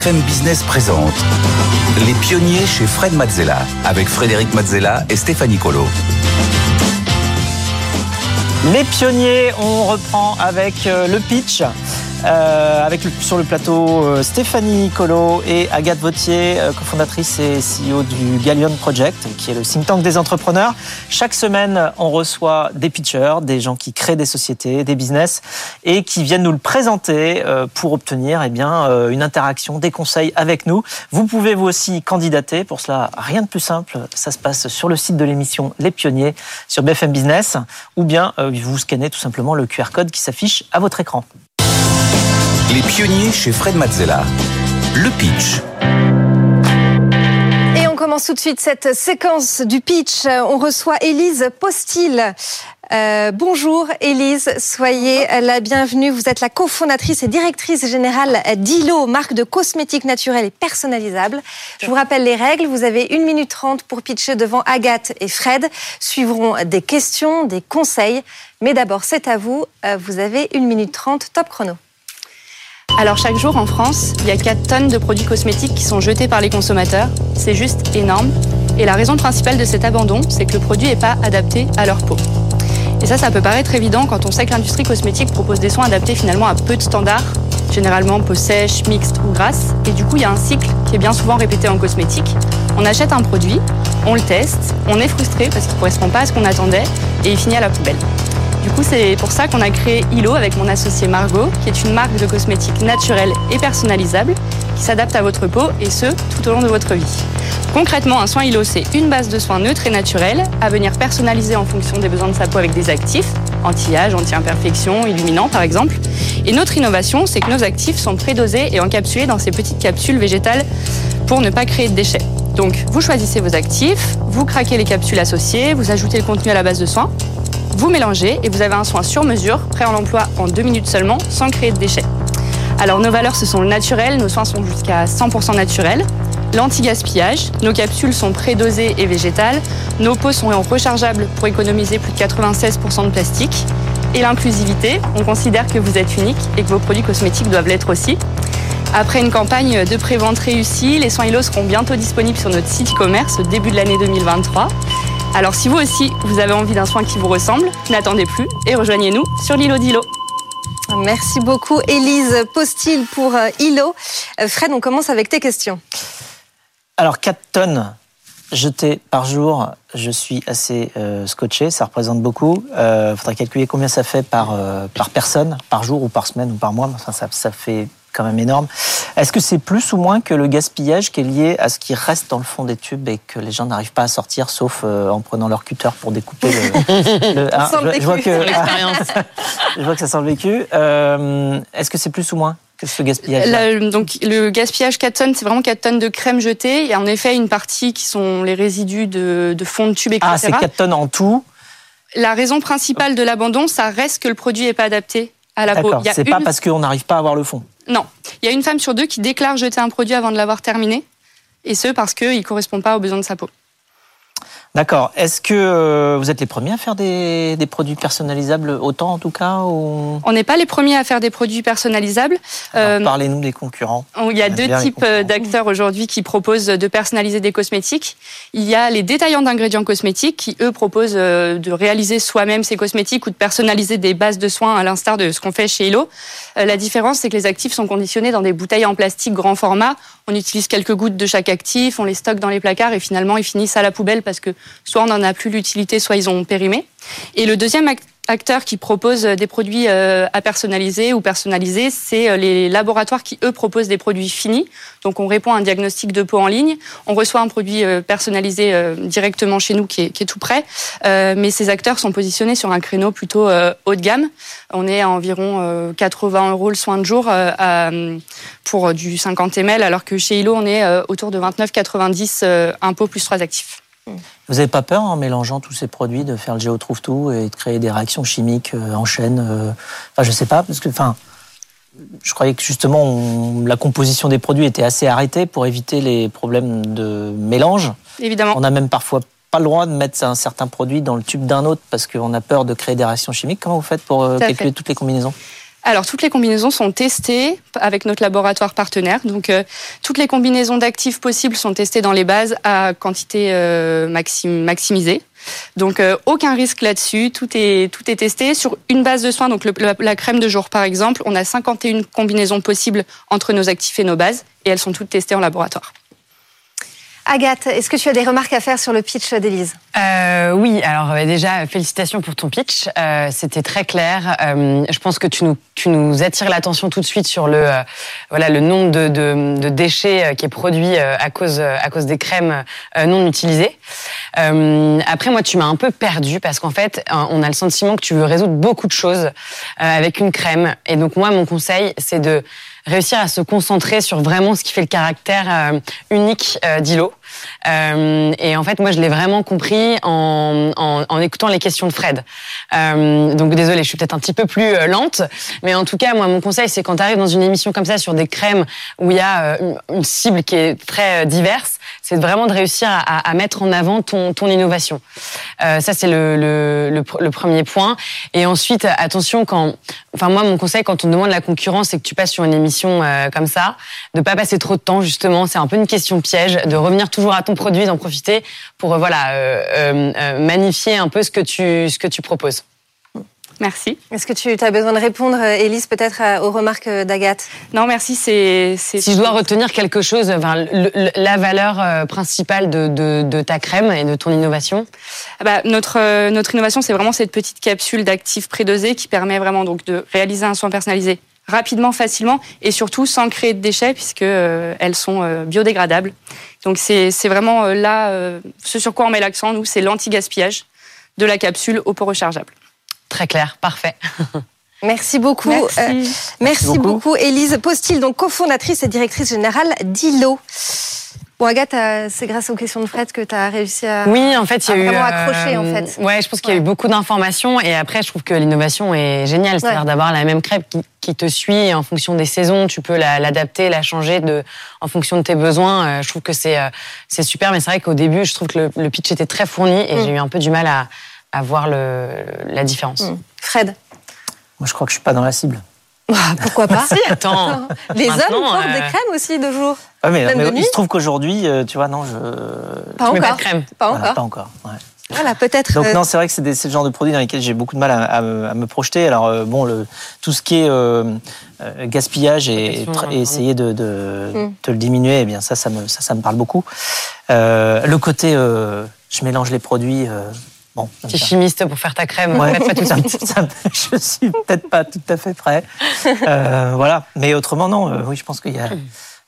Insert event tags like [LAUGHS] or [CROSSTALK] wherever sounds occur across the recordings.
BFM Business présente Les pionniers chez Fred Mazzella avec Frédéric Mazzella et Stéphanie Colo. Les pionniers, on reprend avec euh, le pitch. Euh, avec sur le plateau euh, Stéphanie Colo et Agathe Vautier, euh, cofondatrice et CEO du Gallion Project, qui est le think tank des entrepreneurs. Chaque semaine, on reçoit des pitchers, des gens qui créent des sociétés, des business, et qui viennent nous le présenter pour obtenir eh bien, une interaction, des conseils avec nous. Vous pouvez vous aussi candidater. Pour cela, rien de plus simple. Ça se passe sur le site de l'émission Les Pionniers sur BFM Business, ou bien vous scannez tout simplement le QR code qui s'affiche à votre écran. Les pionniers chez Fred Mazzella. Le pitch. Et on commence tout de suite cette séquence du pitch. On reçoit Élise Postil. Euh, bonjour Élise, soyez la bienvenue. Vous êtes la cofondatrice et directrice générale d'ILO, marque de cosmétiques naturels et personnalisables. Je vous rappelle les règles. Vous avez 1 minute 30 pour pitcher devant Agathe et Fred. Suivront des questions, des conseils. Mais d'abord, c'est à vous. Euh, vous avez 1 minute 30, top chrono. Alors chaque jour en France, il y a 4 tonnes de produits cosmétiques qui sont jetés par les consommateurs. C'est juste énorme. Et la raison principale de cet abandon, c'est que le produit n'est pas adapté à leur peau. Et ça, ça peut paraître évident quand on sait que l'industrie cosmétique propose des soins adaptés finalement à peu de standards, généralement peau sèche, mixte ou grasse. Et du coup, il y a un cycle qui est bien souvent répété en cosmétique. On achète un produit, on le teste, on est frustré parce qu'il ne correspond pas à ce qu'on attendait et il finit à la poubelle. Du coup, c'est pour ça qu'on a créé ILO avec mon associé Margot, qui est une marque de cosmétiques naturelle et personnalisable qui s'adapte à votre peau et ce, tout au long de votre vie. Concrètement, un soin ILO, c'est une base de soins neutre et naturelle à venir personnaliser en fonction des besoins de sa peau avec des actifs, anti-âge, anti-imperfection, illuminants par exemple. Et notre innovation, c'est que nos actifs sont prédosés et encapsulés dans ces petites capsules végétales pour ne pas créer de déchets. Donc, vous choisissez vos actifs, vous craquez les capsules associées, vous ajoutez le contenu à la base de soins, vous mélangez et vous avez un soin sur mesure, prêt à l'emploi en deux minutes seulement, sans créer de déchets. Alors nos valeurs, ce sont le naturel, nos soins sont jusqu'à 100% naturels. L'anti-gaspillage, nos capsules sont pré-dosées et végétales, nos pots sont rechargeables pour économiser plus de 96% de plastique. Et l'inclusivité, on considère que vous êtes unique et que vos produits cosmétiques doivent l'être aussi. Après une campagne de pré-vente réussie, les soins ILO seront bientôt disponibles sur notre site e-commerce au début de l'année 2023. Alors si vous aussi, vous avez envie d'un soin qui vous ressemble, n'attendez plus et rejoignez-nous sur l'îlot d'Ilo. Merci beaucoup Élise Postil pour euh, ILO. Euh, Fred, on commence avec tes questions. Alors 4 tonnes jetées par jour, je suis assez euh, scotché, ça représente beaucoup. Il faudrait calculer combien ça fait par, par personne, par jour ou par semaine ou par mois. Enfin, ça, ça fait quand même énorme. Est-ce que c'est plus ou moins que le gaspillage qui est lié à ce qui reste dans le fond des tubes et que les gens n'arrivent pas à sortir sauf euh, en prenant leur cutter pour découper le. [LAUGHS] le hein, je, vois que, [LAUGHS] je vois que ça sent le vécu. Euh, est-ce que c'est plus ou moins que ce gaspillage Donc le gaspillage 4 tonnes, c'est vraiment 4 tonnes de crème jetée. Il y a en effet une partie qui sont les résidus de, de fond de tube, etc. Ah, c'est 4 tonnes en tout La raison principale de l'abandon, ça reste que le produit n'est pas adapté à la peau. C'est pas parce qu'on n'arrive pas à avoir le fond. Non. Il y a une femme sur deux qui déclare jeter un produit avant de l'avoir terminé, et ce parce qu'il ne correspond pas aux besoins de sa peau. D'accord. Est-ce que euh, vous êtes les premiers à faire des, produits personnalisables autant en tout cas On n'est pas les premiers à faire des produits personnalisables. Euh, parlez-nous des concurrents. Il y a deux types euh, d'acteurs aujourd'hui qui proposent de personnaliser des cosmétiques. Il y a les détaillants d'ingrédients cosmétiques qui, eux, proposent de réaliser soi-même ces cosmétiques ou de personnaliser des bases de soins à l'instar de ce qu'on fait chez Elo. La différence, c'est que les actifs sont conditionnés dans des bouteilles en plastique grand format. On utilise quelques gouttes de chaque actif, on les stocke dans les placards et finalement ils finissent à la poubelle parce que soit on n'en a plus l'utilité, soit ils ont périmé. Et le deuxième acteur qui propose des produits euh, à personnaliser ou personnaliser, c'est euh, les laboratoires qui, eux, proposent des produits finis. Donc, on répond à un diagnostic de peau en ligne. On reçoit un produit euh, personnalisé directement chez nous qui est, tout prêt. Mais ces acteurs sont positionnés sur un créneau plutôt haut de gamme. On est à environ 80 euros le soin de jour pour du 50 ml, alors que chez Hilo, on est autour de 29,90 impôts plus trois actifs. Vous n'avez pas peur en mélangeant tous ces produits de faire le géo trouve tout et de créer des réactions chimiques euh, en chaîne euh, Enfin, je sais pas parce que, enfin, je croyais que justement la composition des produits était assez arrêtée pour éviter les problèmes de mélange. Évidemment. On a même parfois pas le droit de mettre un certain produit dans le tube d'un autre parce qu'on a peur de créer des réactions chimiques. Comment vous faites pour euh, calculer toutes les combinaisons? Alors, toutes les combinaisons sont testées avec notre laboratoire partenaire. Donc, euh, toutes les combinaisons d'actifs possibles sont testées dans les bases à quantité euh, maximisée. Donc, euh, aucun risque là-dessus. Tout est, tout est testé sur une base de soins. Donc, la, crème de jour, par exemple, on a 51 combinaisons possibles entre nos actifs et nos bases. Et elles sont toutes testées en laboratoire. Agathe, est-ce que tu as des remarques à faire sur le pitch d'Élise? Euh, Oui, alors euh, déjà, félicitations pour ton pitch. Euh, C'était très clair. Euh, je pense que tu nous, tu nous attires l'attention tout de suite sur le, euh, voilà, le nombre de, de, de, déchets qui est produit à cause, à cause des crèmes non utilisées. après, moi, tu m'as un peu perdu parce qu'en fait, on a le sentiment que tu veux résoudre beaucoup de choses avec une crème. Et donc, moi, mon conseil, c'est de réussir à se concentrer sur vraiment ce qui fait le caractère unique d'Ilo. Euh, et en fait, moi, je l'ai vraiment compris en, en, écoutant les questions de Fred. Euh, donc, désolée, je suis peut-être un petit peu plus euh, lente, mais en tout cas, moi, mon conseil, c'est quand tu arrives dans une émission comme ça sur des crèmes où il y a une cible qui est très diverse, c'est vraiment de réussir à, à, mettre en avant ton, ton innovation. Ça, c'est le, le, premier point. Et ensuite, attention quand, enfin moi, mon conseil quand on demande la concurrence, c'est que tu passes sur une émission comme ça, de pas passer trop de temps justement. C'est un peu une question piège, de revenir toujours à ton produit, d'en profiter pour euh, voilà euh, euh, magnifier un peu ce que tu ce que tu proposes. Merci. Est-ce que tu as besoin de répondre, Élise, peut-être aux remarques d'Agathe? Non, merci. C'est, Si je dois retenir quelque chose, enfin, la valeur principale de, de, de, ta crème et de ton innovation? Ah bah, notre, notre innovation, c'est vraiment cette petite capsule d'actifs prédosés qui permet vraiment donc, de réaliser un soin personnalisé rapidement, facilement et surtout sans créer de déchets puisque euh, elles sont euh, biodégradables. Donc c'est vraiment euh, là ce sur quoi on met l'accent nous, c'est l'anti-gaspillage de la capsule au pot rechargeable. Très clair, parfait. [LAUGHS] Merci beaucoup. Merci, merci, beaucoup. Élise Postil, donc cofondatrice et directrice générale d'ILO. Bon, Agathe, c'est grâce aux questions de Fred que tu as réussi à, oui, en fait, il y a eu, vraiment accrocher. En fait. Ouais, je pense qu'il y a eu beaucoup d'informations. Et après, je trouve que l'innovation est géniale. C'est-à-dire d'avoir la même crêpe qui, te suit en fonction des saisons. Tu peux l'adapter, la, changer de, en fonction de tes besoins. Euh, je trouve que c'est euh, c'est super. Mais c'est vrai qu'au début, je trouve que le, pitch était très fourni et mm. j'ai eu un peu du mal à, à voir le, la différence. Mm. Fred Moi, je crois que je suis pas dans la cible. Bah, pourquoi pas [LAUGHS] Si, attends. [LAUGHS] Les hommes portent des euh, crèmes aussi de jour. Ah, mais, il se trouve qu'aujourd'hui, euh, tu vois, non, je. Pas encore. Pas de crème. Pas encore. pas encore. Voilà, peut-être. Donc euh, non, c'est vrai que c'est ce genre de produits dans lesquels j'ai beaucoup de mal à, me projeter. Alors bon, le, tout ce qui est gaspillage et, essayer de, de, mm. le diminuer, eh bien ça, ça me, ça, ça me parle beaucoup. le côté, je mélange les produits. Bon, Petit chimiste pour faire ta crème. Ouais, pas tout [LAUGHS] ça, je suis peut-être pas tout à fait prêt. Euh, voilà. Mais autrement, non. Euh, oui, je pense qu'il y a.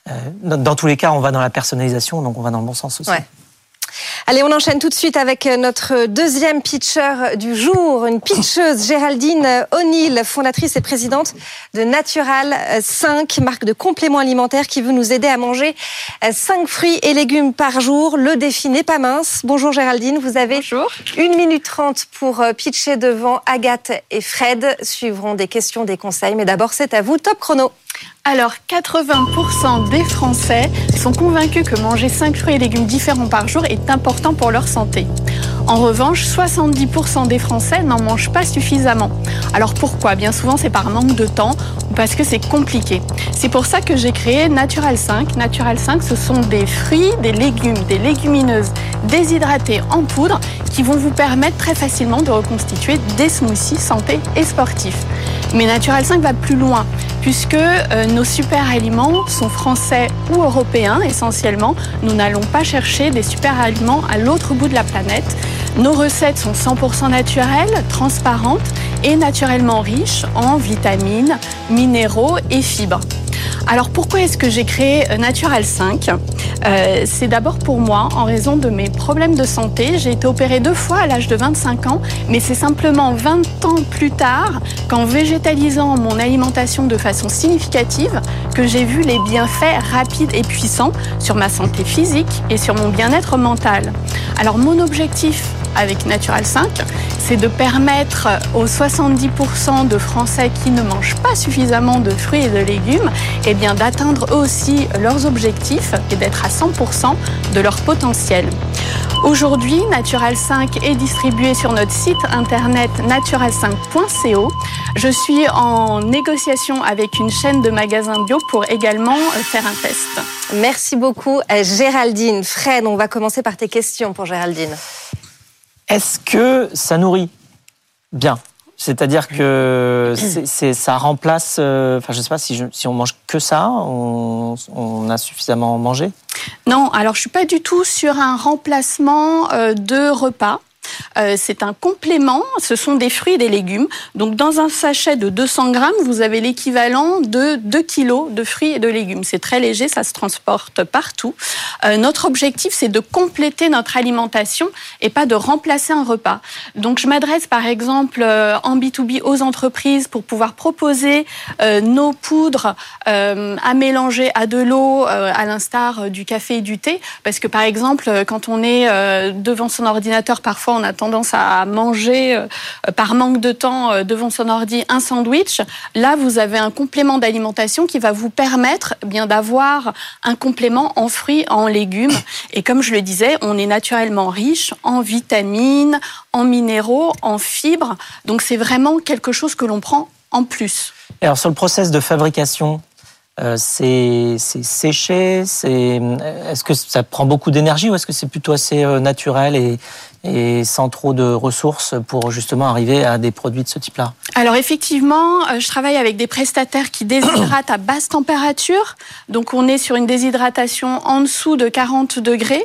Euh, dans, tous les cas, on va dans la personnalisation, donc on va dans le bon sens aussi. Allez, on enchaîne tout de suite avec notre deuxième pitcher du jour, une pitcheuse, Géraldine O'Neill, fondatrice et présidente de Natural 5, marque de compléments alimentaires qui veut nous aider à manger 5 fruits et légumes par jour. Le défi n'est pas mince. Bonjour Géraldine, vous avez Bonjour. 1 minute 30 pour euh, pitcher devant Agathe et Fred. Suivront des questions, des conseils, mais d'abord c'est à vous, top chrono. Alors, 80% des Français sont convaincus que manger 5 fruits et légumes différents par jour est important pour leur santé. En revanche, 70% des Français n'en mangent pas suffisamment. Alors pourquoi? Bien souvent, c'est par manque de temps ou parce que c'est compliqué. C'est pour ça que j'ai créé Natural 5. Natural 5, ce sont des fruits, des légumes, des légumineuses déshydratées en poudre qui vont vous permettre très facilement de reconstituer des smoothies santé et sportifs. Mais Natural 5 va plus loin, puisque euh, nos super aliments sont français ou européens essentiellement. Nous n'allons pas chercher des super aliments à l'autre bout de la planète. Nos recettes sont 100% naturelles, transparentes et naturellement riches en vitamines, minéraux et fibres. Alors pourquoi est-ce que j'ai créé euh, Natural 5 euh, C'est d'abord pour moi, en raison de mes problèmes de santé. J'ai été opérée deux fois à l'âge de 25 ans, mais c'est simplement 20 ans plus tard qu'en végétalisant mon alimentation de façon significative que j'ai vu les bienfaits rapides et puissants sur ma santé physique et sur mon bien-être mental. Alors mon objectif avec Natural 5, c'est de permettre aux 70% de Français qui ne mangent pas suffisamment de fruits et de légumes eh bien, d'atteindre aussi leurs objectifs et d'être à 100% de leur potentiel. Aujourd'hui, Natural 5 est distribué sur notre site internet natural5.co. Je suis en négociation avec une chaîne de magasins bio pour également faire un test. Merci beaucoup, Géraldine. Fred, on va commencer par tes questions pour Géraldine. Est-ce que ça nourrit bien? C'est-à-dire que c'est, ça remplace. Euh, enfin, je ne sais pas si, si, on mange que ça, on, on, a suffisamment mangé? Non, alors je suis pas du tout sur un remplacement euh, de repas. Euh, c'est un complément, ce sont des fruits et des légumes. Donc dans un sachet de 200 grammes, vous avez l'équivalent de 2 kilos de fruits et de légumes. C'est très léger, ça se transporte partout. Euh, notre objectif, c'est de compléter notre alimentation et pas de remplacer un repas. Donc je m'adresse par exemple euh, en B2B aux entreprises pour pouvoir proposer nos poudres à mélanger à de l'eau, à l'instar du café et du thé. Parce que par exemple, quand on est devant son ordinateur, parfois on a tendance à manger euh, par manque de temps euh, devant son ordi un sandwich. Là, vous avez un complément d'alimentation qui va vous permettre eh bien d'avoir un complément en fruits, en légumes. Et comme je le disais, on est naturellement riche en vitamines, en minéraux, en fibres. Donc c'est vraiment quelque chose que l'on prend en plus. alors sur le process de fabrication, euh, c'est séché Est-ce que ça prend beaucoup d'énergie ou est-ce que c'est plutôt assez naturel et, et sans trop de ressources pour justement arriver à des produits de ce type-là Alors effectivement, euh, je travaille avec des prestataires qui déshydratent à basse température. Donc on est sur une déshydratation en dessous de 40 degrés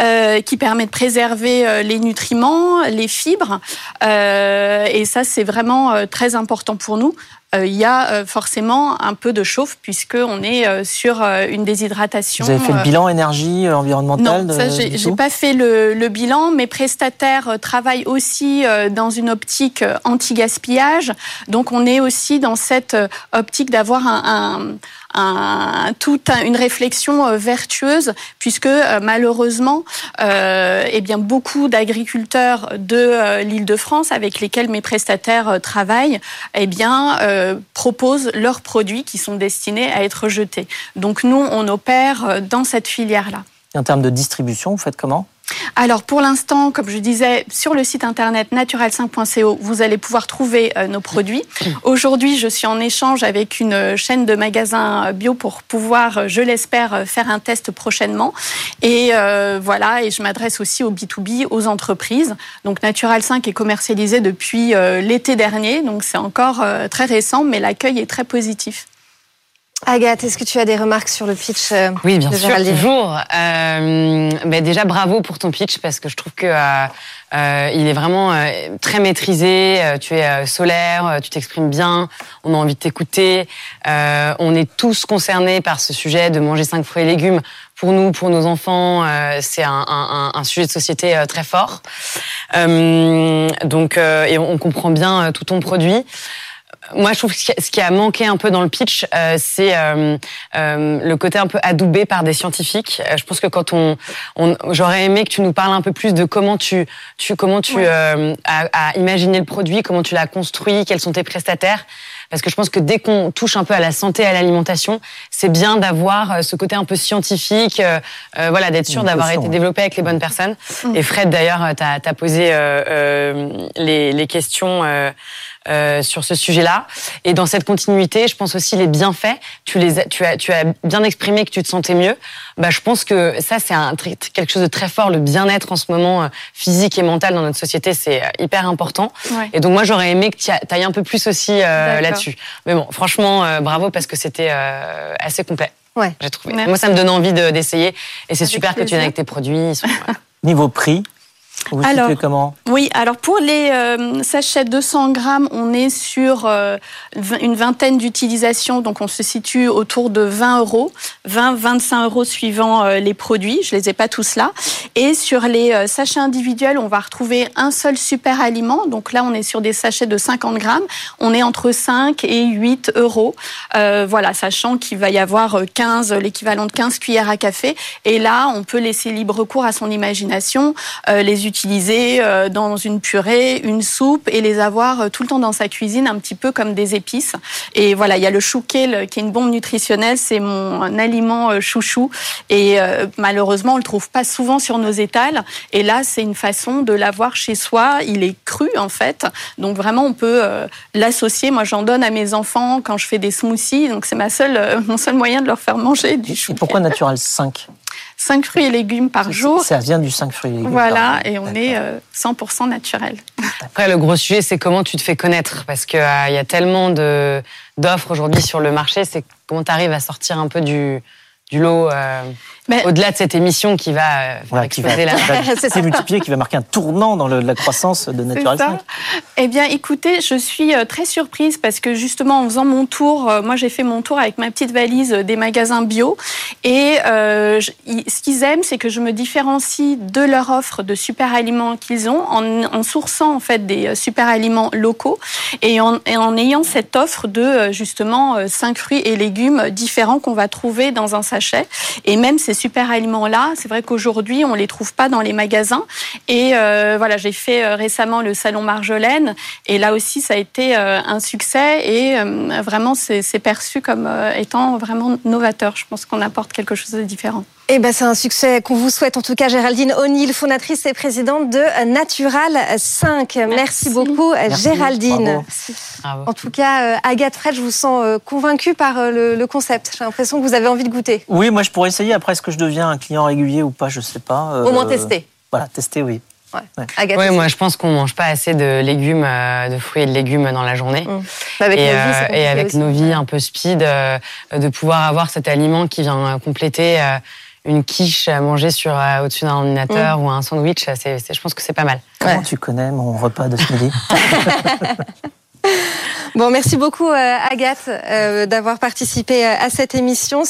euh, qui permet de préserver euh, les nutriments, les fibres. Et ça, c'est vraiment très important pour nous. Euh, il y a euh, forcément un peu de chauffe puisqu'on est euh, sur une déshydratation. Vous avez fait le bilan énergie environnementale Non, ça j'ai pas fait le, le, bilan. Mes prestataires travaillent aussi dans une optique anti-gaspillage, donc on est aussi dans cette optique d'avoir un, un toute une réflexion euh, vertueuse, puisque euh, malheureusement, euh, eh bien beaucoup d'agriculteurs de l'Île-de-France avec lesquels mes prestataires travaillent, eh bien proposent leurs produits qui sont destinés à être jetés. Donc nous, on opère dans cette filière-là. En termes de distribution, vous faites comment? Alors pour l'instant, comme je disais, sur le site internet naturel5.co, vous allez pouvoir trouver euh, nos produits. Aujourd'hui, je suis en échange avec une chaîne de magasins bio pour pouvoir, euh, je l'espère, euh, faire un test prochainement. Et voilà, et je m'adresse aussi au B2B, aux entreprises. Donc Natural 5 est commercialisé depuis l'été dernier, donc c'est encore très récent, mais l'accueil est très positif. Agathe, est-ce que tu as des remarques sur le pitch euh, Oui, bien sûr, toujours. Euh, ben déjà, bravo pour ton pitch parce que je trouve que euh, euh il est vraiment euh, très maîtrisé. Tu es solaire, tu t'exprimes bien. On a envie de t'écouter. on est tous concernés par ce sujet de manger cinq fruits et légumes. Pour nous, pour nos enfants, c'est un, un, un, sujet de société très fort. donc, et on comprend bien tout ton produit. Moi, je trouve que ce qui a manqué un peu dans le pitch, euh, c'est euh, euh, le côté un peu adoubé par des scientifiques. je pense que quand on, on j'aurais aimé que tu nous parles un peu plus de comment tu, tu comment tu as, imaginé le produit, comment tu l'as construit, quels sont tes prestataires. Parce que je pense que dès qu'on touche un peu à la santé et à l'alimentation, c'est bien d'avoir ce côté un peu scientifique, voilà, d'être sûr d'avoir été développé avec les bonnes personnes. Mm. Et Fred, d'ailleurs, t'as as posé les, les questions. Euh, sur ce sujet-là. Et dans cette continuité, je pense aussi les bienfaits. Tu les, as, tu as, tu as bien exprimé que tu te sentais mieux. Bah, je pense que ça, c'est un, quelque chose de très fort. Le bien-être en ce moment, euh, physique et mental dans notre société, c'est euh, hyper important. Et donc moi, j'aurais aimé que tu ailles un peu plus aussi là-dessus. Mais bon, franchement, bravo parce que c'était assez complet. Ouais. J'ai trouvé. Moi, ça me donne envie d'essayer. et c'est super que tu viennes avec tes produits. [LAUGHS] Niveau prix, vous alors, comment? Oui, alors pour les euh, sachets 200 grammes, on est sur euh, une vingtaine d'utilisations, donc on se situe autour de 20 euros, 20-25 euros suivant euh, les produits. Je les ai pas tous là. Et sur les sachets individuels, on va retrouver un seul super aliment. Donc là, on est sur des sachets de 50 grammes. On est entre 5 et 8 euros. voilà, sachant qu'il va y avoir 15, l'équivalent de 15 cuillères à café. Et là, on peut laisser libre cours à son imagination. les utiliser euh, dans une purée, une soupe et les avoir euh, tout le temps dans sa cuisine, un petit peu comme des épices. Et voilà, il y a le chou kale qui est une bombe nutritionnelle, c'est mon aliment euh, chouchou. Et malheureusement, on le trouve pas souvent sur nos étals. Et là, c'est une façon de l'avoir chez soi. Il est cru en fait, donc vraiment on peut l'associer. Moi, j'en donne à mes enfants quand je fais des smoothies. Donc c'est ma seule, mon seul moyen de leur faire manger du chou. Et pourquoi Natural 5 5 fruits et légumes par jour. Ça vient du 5 fruits et légumes. Voilà, et on est 100% euh, naturel. Après, le gros sujet, c'est comment tu te fais connaître. Parce qu'il euh, y a tellement d'offres aujourd'hui sur le marché, c'est comment tu arrives à sortir un peu du, du lot. Euh, au-delà de cette émission qui va euh, exploser la... [LAUGHS] C'est multiplié, qui va marquer un tournant dans la croissance de Natural 5. Eh bien, écoutez, je suis euh, très surprise parce que justement, en faisant mon tour, moi j'ai fait mon tour avec ma petite valise des magasins bio. Et ce qu'ils aiment, c'est que je me différencie de leur offre de super aliments qu'ils ont en, en, sourçant en fait des super aliments locaux et en, et en ayant cette offre de justement 5 fruits et légumes différents qu'on va trouver dans un Et même ces super aliments-là, c'est vrai qu'aujourd'hui, on les trouve pas dans les magasins. Et euh, voilà, j'ai fait euh, récemment le salon Marjolaine, et là aussi, ça a été euh, un succès, et vraiment, c'est perçu comme étant vraiment novateur. Je pense qu'on apporte quelque chose de différent. Eh ben, c'est un succès qu'on vous souhaite. En tout cas, Géraldine O'Neill, fondatrice et présidente de Natural 5. Merci, beaucoup, Géraldine. En tout cas, Agathe Fred, je vous sens convaincue par le, concept. J'ai l'impression que vous avez envie de goûter. Oui, moi, je pourrais essayer. Après, est-ce que je deviens un client régulier ou pas Je sais pas. Au moins tester. Voilà, tester, oui. Ouais. moi je pense qu'on mange pas assez de légumes, de fruits et de légumes dans la journée. Mmh. Avec et, nos vies, et avec nos vies un peu speed, de pouvoir avoir cet aliment qui vient compléter une quiche à manger sur euh, au-dessus d'un ordinateur mm. ou un sandwich, c'est, je pense que c'est pas mal. Comment tu connais mon repas de ce midi? [LAUGHS] Bon, merci beaucoup euh, Agathe euh, d'avoir participé à cette émission.